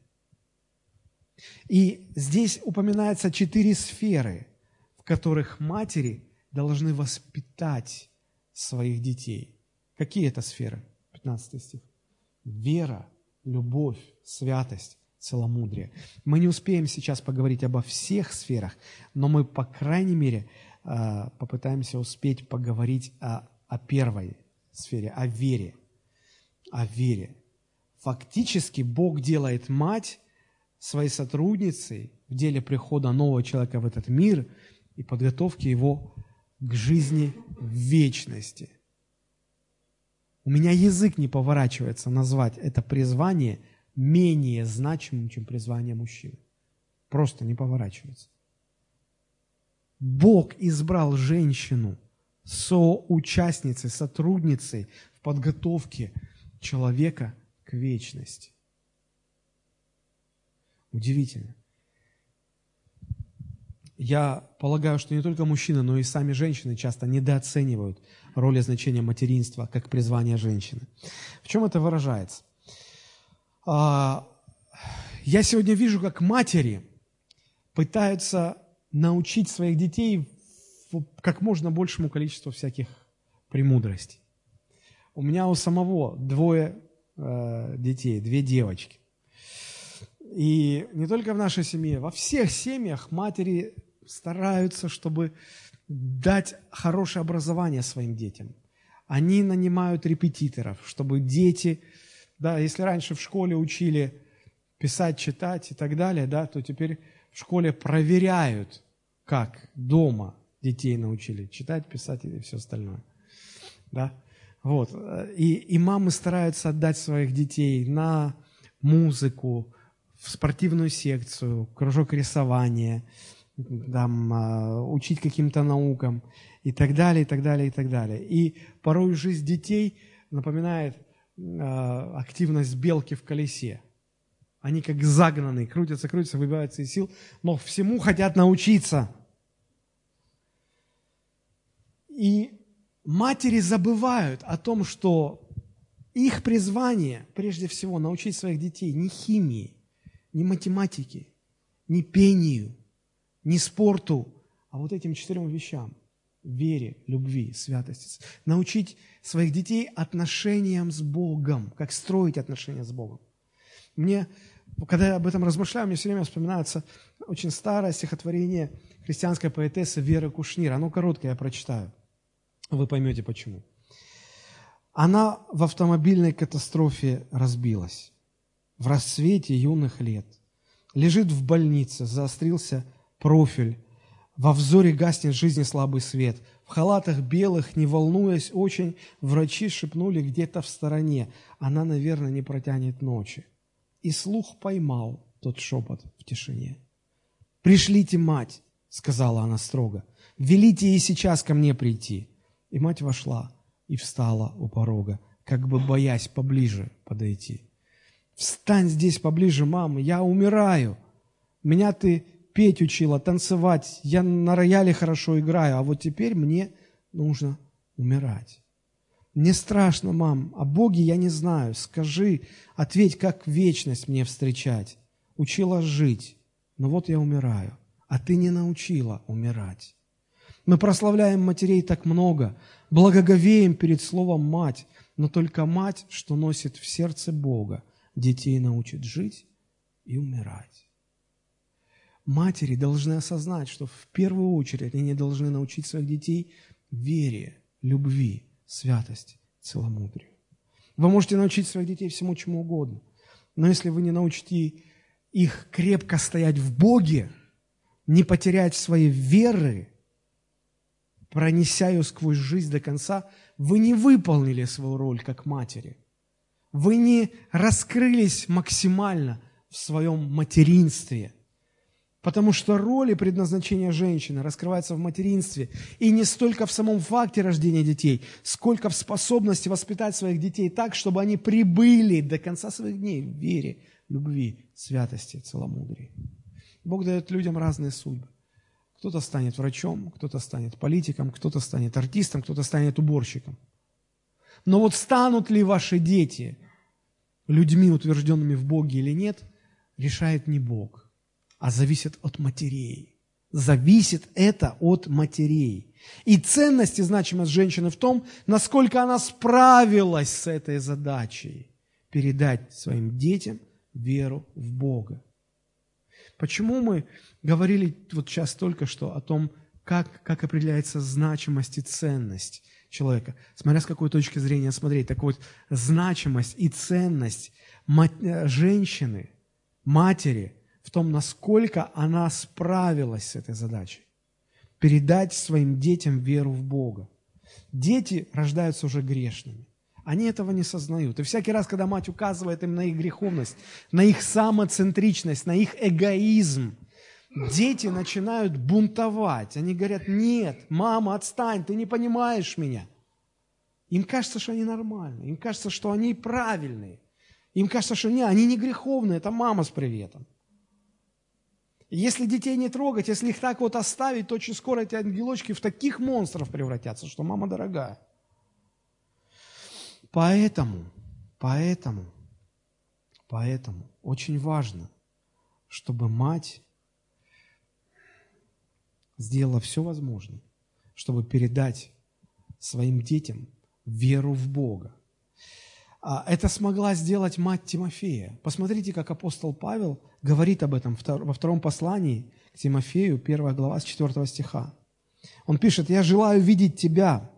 И здесь упоминается четыре сферы, в которых матери должны воспитать своих детей. Какие это сферы? 15 стих. Вера, любовь, святость, целомудрие. Мы не успеем сейчас поговорить обо всех сферах, но мы, по крайней мере, а, попытаемся успеть поговорить о, о первой сфере, о вере. О вере. Фактически Бог делает мать своей сотрудницей в деле прихода нового человека в этот мир и подготовки его к жизни вечности. У меня язык не поворачивается назвать это призвание менее значимым, чем призвание мужчины. Просто не поворачивается. Бог избрал женщину соучастницей, сотрудницей в подготовке человека к вечности. Удивительно. Я полагаю, что не только мужчины, но и сами женщины часто недооценивают роль и значение материнства как призвания женщины. В чем это выражается? А, я сегодня вижу, как матери пытаются научить своих детей как можно большему количеству всяких премудростей. У меня у самого двое э, детей, две девочки. И не только в нашей семье, во всех семьях матери стараются, чтобы дать хорошее образование своим детям. Они нанимают репетиторов, чтобы дети, да, если раньше в школе учили писать, читать и так далее, да, то теперь в школе проверяют, как дома детей научили читать, писать и все остальное. Да? Вот. И, и мамы стараются отдать своих детей на музыку, в спортивную секцию, кружок рисования, там, а, учить каким-то наукам и так далее, и так далее, и так далее. И порой жизнь детей напоминает а, активность белки в колесе. Они как загнанные, крутятся, крутятся, выбиваются из сил, но всему хотят научиться. И матери забывают о том, что их призвание, прежде всего, научить своих детей не химии, не математике, не пению, не спорту, а вот этим четырем вещам – вере, любви, святости. Научить своих детей отношениям с Богом, как строить отношения с Богом. Мне, когда я об этом размышляю, мне все время вспоминается очень старое стихотворение христианской поэтессы Веры Кушнир. Оно короткое, я прочитаю. Вы поймете почему. Она в автомобильной катастрофе разбилась в расцвете юных лет. Лежит в больнице, заострился профиль. Во взоре гаснет жизни слабый свет. В халатах белых, не волнуясь очень, врачи шепнули где-то в стороне. Она, наверное, не протянет ночи. И слух поймал тот шепот в тишине. «Пришлите мать!» — сказала она строго. «Велите ей сейчас ко мне прийти». И мать вошла и встала у порога, как бы боясь поближе подойти. Встань здесь поближе, мама, я умираю. Меня ты петь учила, танцевать, я на рояле хорошо играю, а вот теперь мне нужно умирать. Мне страшно, мам, о Боге я не знаю. Скажи, ответь, как вечность мне встречать. Учила жить, но вот я умираю, а ты не научила умирать. Мы прославляем матерей так много, благоговеем перед словом «мать», но только мать, что носит в сердце Бога, детей научит жить и умирать. Матери должны осознать, что в первую очередь они должны научить своих детей вере, любви, святости, целомудрию. Вы можете научить своих детей всему чему угодно, но если вы не научите их крепко стоять в Боге, не потерять своей веры, пронеся ее сквозь жизнь до конца, вы не выполнили свою роль как матери – вы не раскрылись максимально в своем материнстве. Потому что роль и предназначение женщины раскрывается в материнстве. И не столько в самом факте рождения детей, сколько в способности воспитать своих детей так, чтобы они прибыли до конца своих дней в вере, любви, святости, целомудрии. Бог дает людям разные судьбы. Кто-то станет врачом, кто-то станет политиком, кто-то станет артистом, кто-то станет уборщиком. Но вот станут ли ваши дети людьми, утвержденными в Боге или нет, решает не Бог – а зависит от матерей. Зависит это от матерей. И ценность и значимость женщины в том, насколько она справилась с этой задачей передать своим детям веру в Бога. Почему мы говорили вот сейчас только что о том, как, как определяется значимость и ценность человека, смотря с какой точки зрения смотреть. Так вот, значимость и ценность э, женщины, матери – в том, насколько она справилась с этой задачей. Передать своим детям веру в Бога. Дети рождаются уже грешными. Они этого не сознают. И всякий раз, когда мать указывает им на их греховность, на их самоцентричность, на их эгоизм, дети начинают бунтовать. Они говорят, нет, мама, отстань, ты не понимаешь меня. Им кажется, что они нормальные, им кажется, что они правильные. Им кажется, что не, они не греховные, это мама с приветом. Если детей не трогать, если их так вот оставить, то очень скоро эти ангелочки в таких монстров превратятся, что мама дорогая. Поэтому, поэтому, поэтому очень важно, чтобы мать сделала все возможное, чтобы передать своим детям веру в Бога. А, это смогла сделать мать Тимофея. Посмотрите, как апостол Павел говорит об этом во втором послании к Тимофею, первая глава с 4 стиха. Он пишет, «Я желаю видеть тебя».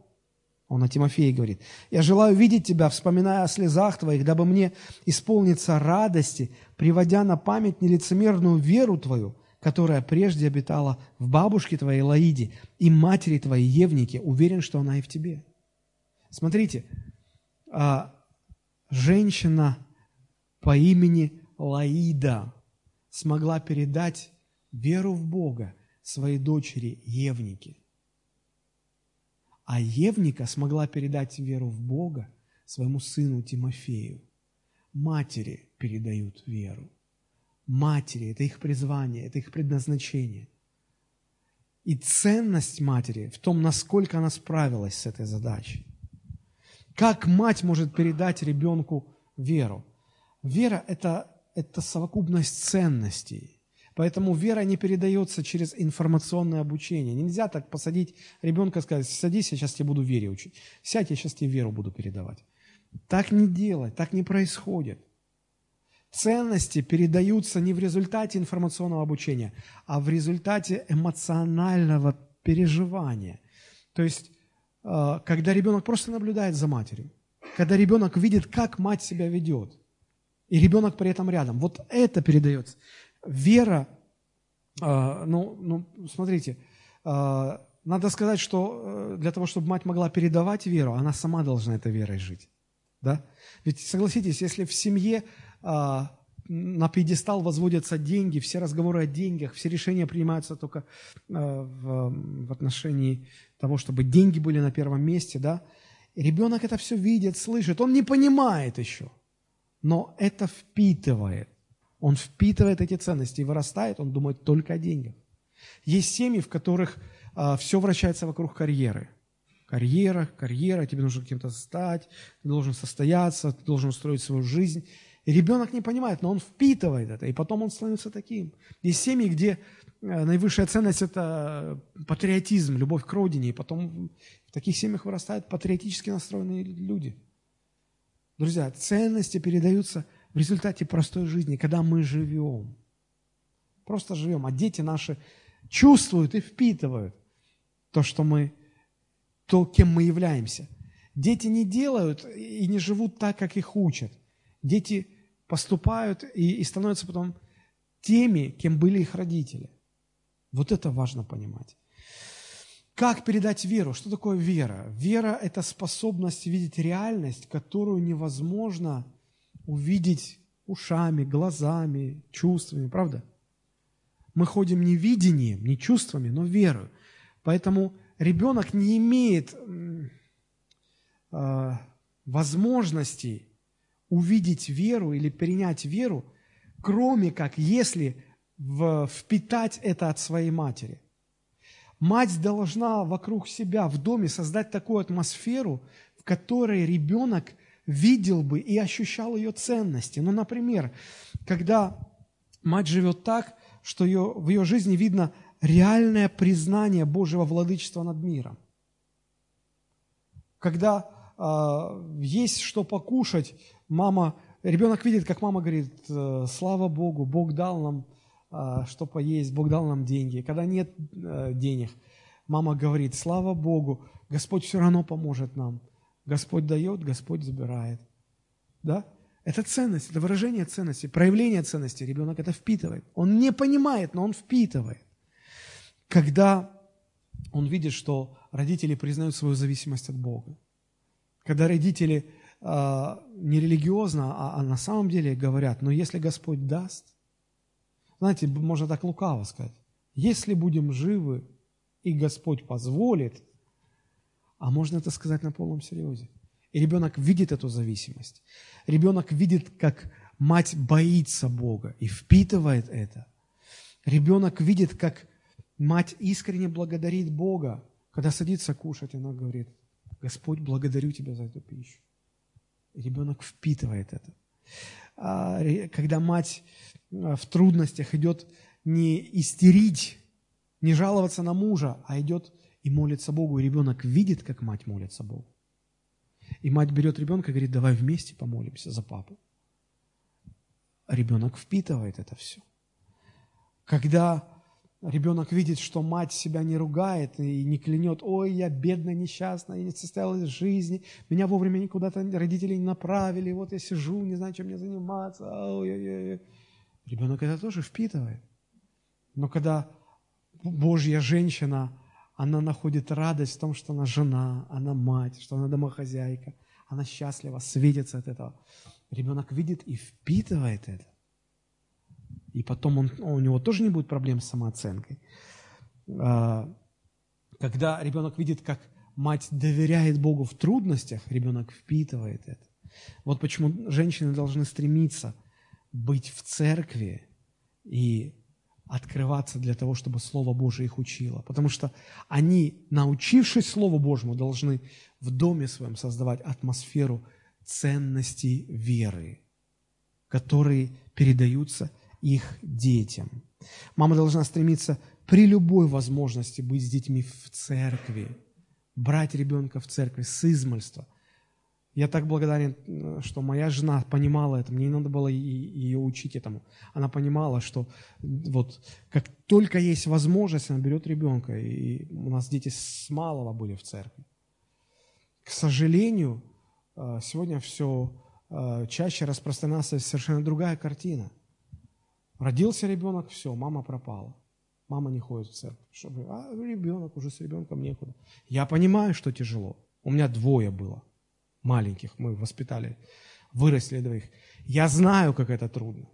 Он о Тимофее говорит. «Я желаю видеть тебя, вспоминая о слезах твоих, дабы мне исполниться радости, приводя на память нелицемерную веру твою, которая прежде обитала в бабушке твоей Лаиде и матери твоей Евнике. Уверен, что она и в тебе». Смотрите, а, женщина по имени Лаида смогла передать веру в Бога своей дочери Евнике. А Евника смогла передать веру в Бога своему сыну Тимофею. Матери передают веру. Матери – это их призвание, это их предназначение. И ценность матери в том, насколько она справилась с этой задачей. Как мать может передать ребенку веру? Вера – это, это совокупность ценностей. Поэтому вера не передается через информационное обучение. Нельзя так посадить ребенка и сказать, садись, я сейчас тебе буду вере учить. Сядь, я сейчас тебе веру буду передавать. Так не делать, так не происходит. Ценности передаются не в результате информационного обучения, а в результате эмоционального переживания. То есть когда ребенок просто наблюдает за матерью, когда ребенок видит, как мать себя ведет, и ребенок при этом рядом. Вот это передается. Вера, а, ну, ну смотрите, а, надо сказать, что э, для того, чтобы мать могла передавать веру, она сама должна этой верой жить. Да? Ведь согласитесь, если в семье на пьедестал возводятся деньги, все разговоры о деньгах, все решения принимаются только в, в отношении того, чтобы деньги были на первом месте, да, ребенок это все видит, слышит, он не понимает еще, но это впитывает. Он впитывает эти ценности и вырастает, он думает только о деньгах. Есть семьи, в которых а, все вращается вокруг карьеры. Карьера, карьера, тебе нужно кем-то стать, ты должен состояться, ты должен устроить свою жизнь. И ребенок не понимает, но он впитывает это, и потом он становится таким. Есть семьи, где наивысшая ценность – это патриотизм, любовь к родине. И потом в таких семьях вырастают патриотически настроенные люди. Друзья, ценности передаются в результате простой жизни, когда мы живем. Просто живем. А дети наши чувствуют и впитывают то, что мы, то, кем мы являемся. Дети не делают и не живут так, как их учат. Дети поступают и, и становятся потом теми, кем были их родители – вот это важно понимать. Как передать веру? Что такое вера? Вера – это способность видеть реальность, которую невозможно увидеть ушами, глазами, чувствами, правда? Мы ходим не видением, не чувствами, но верою. Поэтому ребенок не имеет э, возможности увидеть веру или принять веру, кроме как если в, впитать это от своей матери. Мать должна вокруг себя в доме создать такую атмосферу, в которой ребенок видел бы и ощущал ее ценности. Ну, например, когда мать живет так, что ее, в ее жизни видно реальное признание Божьего владычества над миром. Когда э, есть что покушать, мама, ребенок видит, как мама говорит, «Э, слава Богу, Бог дал нам что поесть, Бог дал нам деньги. Когда нет э, денег, мама говорит, слава Богу, Господь все равно поможет нам. Господь дает, Господь забирает. Да? Это ценность, это выражение ценности, проявление ценности. Ребенок это впитывает. Он не понимает, но он впитывает. Когда он видит, что родители признают свою зависимость от Бога. Когда родители э, не религиозно, а, а на самом деле говорят, но если Господь даст, знаете, можно так лукаво сказать, если будем живы и Господь позволит, а можно это сказать на полном серьезе – и ребенок видит эту зависимость. Ребенок видит, как мать боится Бога и впитывает это. Ребенок видит, как мать искренне благодарит Бога. Когда садится кушать, она говорит, Господь, благодарю Тебя за эту пищу. И ребенок впитывает это. А, когда мать в трудностях идет не истерить, не жаловаться на мужа, а идет и молится Богу, и ребенок видит, как мать молится Богу. И мать берет ребенка и говорит, давай вместе помолимся за папу. Ребенок впитывает это все. Когда ребенок видит, что мать себя не ругает и не клянет, ой, я бедная, несчастная, я не состоялась в жизни, меня вовремя никуда-то родители не направили, вот я сижу, не знаю, чем мне заниматься. Ой-ой-ой. Ребенок это тоже впитывает. Но когда Божья женщина она находит радость в том, что она жена, она мать, что она домохозяйка, она счастлива, светится от этого. Ребенок видит и впитывает это. И потом он, у него тоже не будет проблем с самооценкой. А, когда ребенок видит, как мать доверяет Богу в трудностях, ребенок впитывает это. Вот почему женщины должны стремиться быть в церкви и открываться для того, чтобы Слово Божие их учило. Потому что они, научившись Слову Божьему, должны в доме своем создавать атмосферу ценностей веры, которые передаются их детям. Мама должна стремиться при любой возможности быть с детьми в церкви, брать ребенка в церковь с измольства – я так благодарен, что моя жена понимала это, мне не надо было ее учить этому. Она понимала, что вот как только есть возможность, она берет ребенка. И у нас дети с малого были в церкви. К сожалению, э, сегодня все э, чаще распространяется совершенно другая картина. Родился ребенок, все, мама пропала. Мама не ходит в церковь. Чтобы, а ребенок, уже с ребенком некуда. Я понимаю, что тяжело. У меня двое было – маленьких мы воспитали, выросли двоих. Я знаю, как это трудно.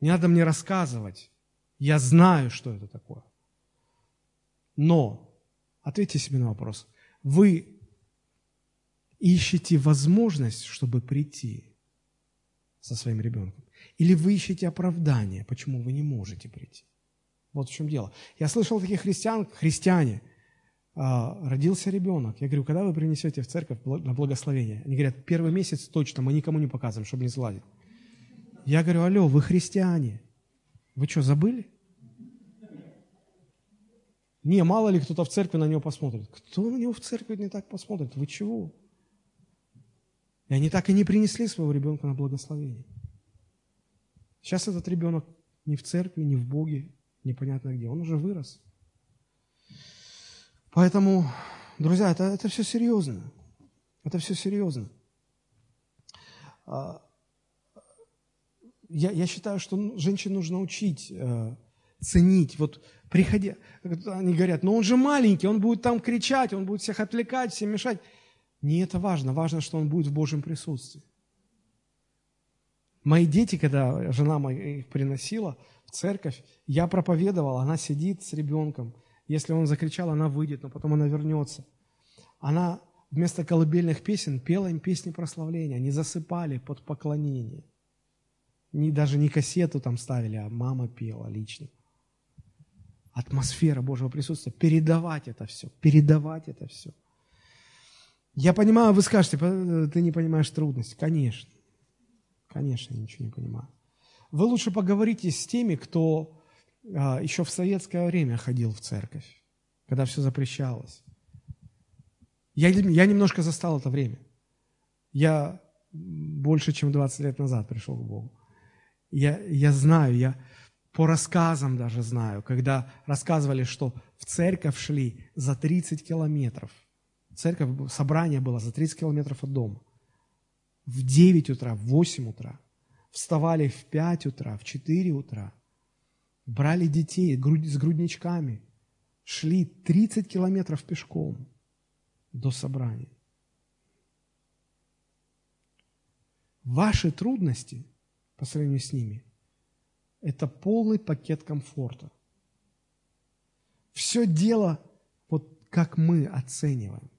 Не надо мне рассказывать. Я знаю, что это такое. Но, ответьте себе на вопрос, вы ищете возможность, чтобы прийти со своим ребенком? Или вы ищете оправдание, почему вы не можете прийти? Вот в чем дело. Я слышал таких христиан, христиане – родился ребенок. Я говорю, когда вы принесете в церковь на благословение? Они говорят, первый месяц точно, мы никому не показываем, чтобы не сладить. Я говорю, алло, вы христиане. Вы что, забыли? Не, мало ли кто-то в церкви на него посмотрит. Кто на него в церкви не так посмотрит? Вы чего? И они так и не принесли своего ребенка на благословение. Сейчас этот ребенок не в церкви, не в Боге, непонятно где. Он уже вырос. Поэтому, друзья, это, это все серьезно. Это все серьезно. А, я, я считаю, что женщин нужно учить, э, ценить. Вот приходя, они говорят, ну он же маленький, он будет там кричать, он будет всех отвлекать, всем мешать. Не это важно, важно, что он будет в Божьем присутствии. Мои дети, когда жена моя их приносила, церковь, я проповедовал, она сидит с ребенком. Если он закричал, она выйдет, но потом она вернется. Она вместо колыбельных песен пела им песни прославления. Они засыпали под поклонение. Не, даже не кассету там ставили, а мама пела лично. Атмосфера Божьего присутствия. Передавать это все. Передавать это все. Я понимаю, вы скажете, ты не понимаешь трудности. Конечно. Конечно, я ничего не понимаю. Вы лучше поговорите с теми, кто еще в советское время ходил в церковь, когда все запрещалось. Я, я немножко застал это время. Я больше, чем 20 лет назад пришел к Богу. Я, я знаю, я по рассказам даже знаю, когда рассказывали, что в церковь шли за 30 километров. Церковь, собрание было за 30 километров от дома. В 9 утра, в 8 утра. Вставали в 5 утра, в 4 утра. Брали детей с грудничками. Шли 30 километров пешком до собрания. Ваши трудности по сравнению с ними – это полный пакет комфорта. Все дело, вот как мы оцениваем,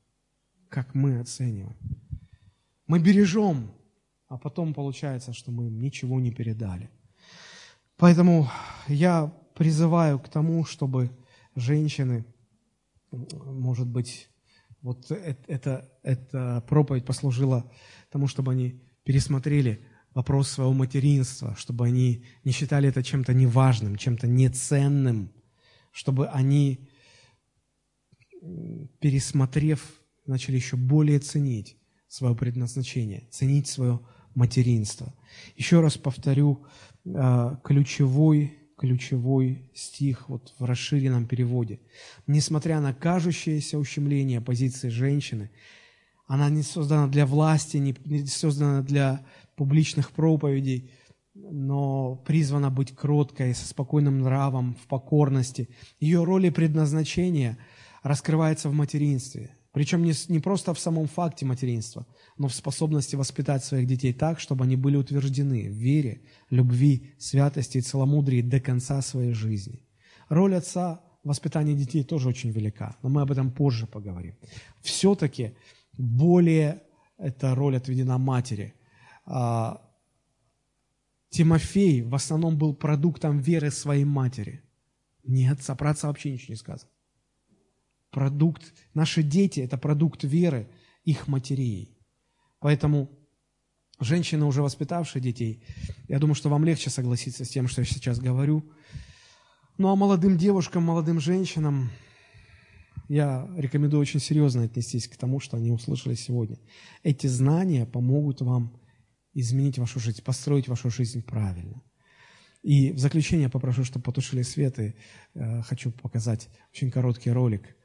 как мы оцениваем. Мы бережем, а потом получается, что мы им ничего не передали. Поэтому я призываю к тому, чтобы женщины, может быть, вот эта, эта проповедь послужила тому, чтобы они пересмотрели вопрос своего материнства, чтобы они не считали это чем-то неважным, чем-то неценным, чтобы они, пересмотрев, начали еще более ценить свое предназначение, ценить свое материнство. Еще раз повторю, ключевой ключевой стих вот в расширенном переводе. Несмотря на кажущееся ущемление позиции женщины, она не создана для власти, не создана для публичных проповедей, но призвана быть кроткой, со спокойным нравом, в покорности. Ее роль и предназначение раскрывается в материнстве. Причем не, не просто в самом факте материнства, но в способности воспитать своих детей так, чтобы они были утверждены в вере, любви, святости и целомудрии до конца своей жизни. Роль отца в воспитании детей тоже очень велика, но мы об этом позже поговорим. Все-таки более эта роль отведена матери. А, Тимофей в основном был продуктом веры своей матери. Не отца, про отца вообще ничего не сказано продукт, наши дети – это продукт веры их матерей. Поэтому женщины, уже воспитавшие детей, я думаю, что вам легче согласиться с тем, что я сейчас говорю. Ну а молодым девушкам, молодым женщинам я рекомендую очень серьезно отнестись к тому, что они услышали сегодня. Эти знания помогут вам изменить вашу жизнь, построить вашу жизнь правильно. И в заключение попрошу, чтобы потушили свет, и э, хочу показать очень короткий ролик –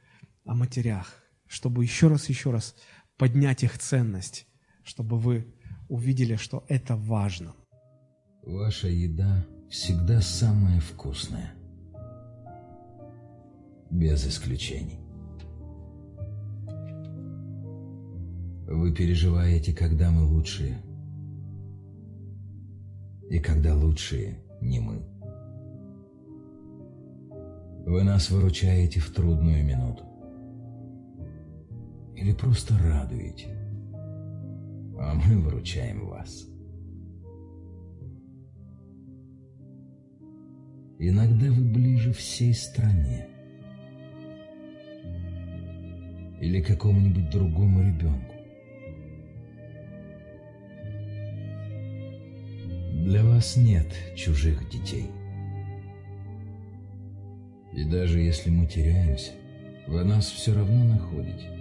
о матерях, чтобы еще раз, еще раз поднять их ценность, чтобы вы увидели, что это важно. Ваша еда всегда самая вкусная. Без исключений. Вы переживаете, когда мы лучшие. И когда лучшие не мы. Вы нас выручаете в трудную минуту или просто радуете, а мы выручаем вас. Иногда вы ближе всей стране или какому-нибудь другому ребенку. Для вас нет чужих детей. И даже если мы теряемся, вы нас все равно находите.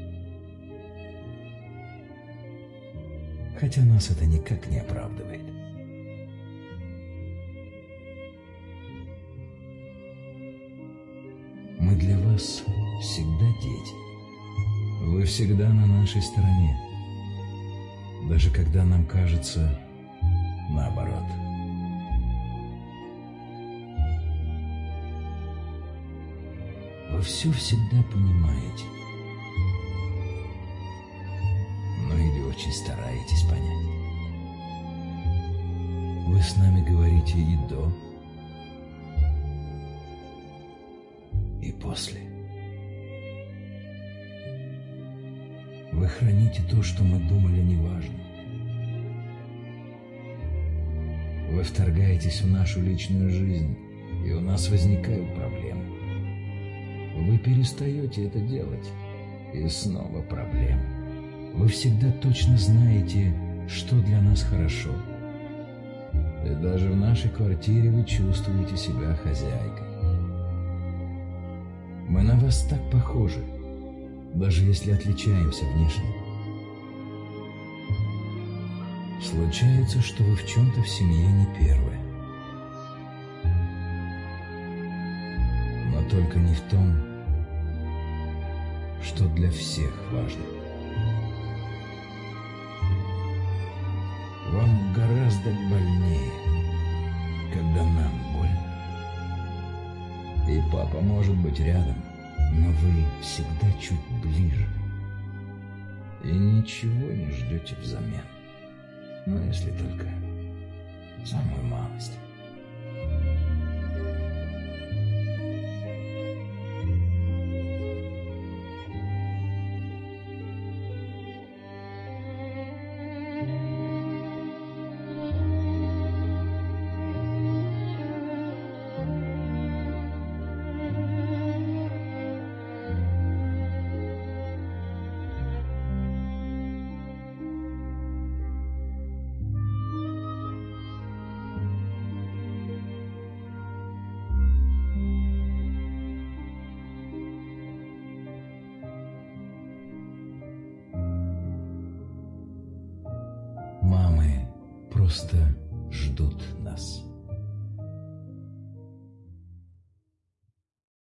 Хотя нас это никак не оправдывает. Мы для вас всегда дети. Вы всегда на нашей стороне, даже когда нам кажется наоборот. Вы все всегда понимаете. Очень стараетесь понять. Вы с нами говорите и до, и после. Вы храните то, что мы думали неважно. Вы вторгаетесь в нашу личную жизнь, и у нас возникают проблемы. Вы перестаете это делать, и снова проблемы. Вы всегда точно знаете, что для нас хорошо. И даже в нашей квартире вы чувствуете себя хозяйкой. Мы на вас так похожи, даже если отличаемся внешне. Случается, что вы в чем-то в семье не первые. Но только не в том, что для всех важно. Гораздо больнее, когда нам больно. И папа может быть рядом, но вы всегда чуть ближе. И ничего не ждете взамен. Ну, если только самую малость.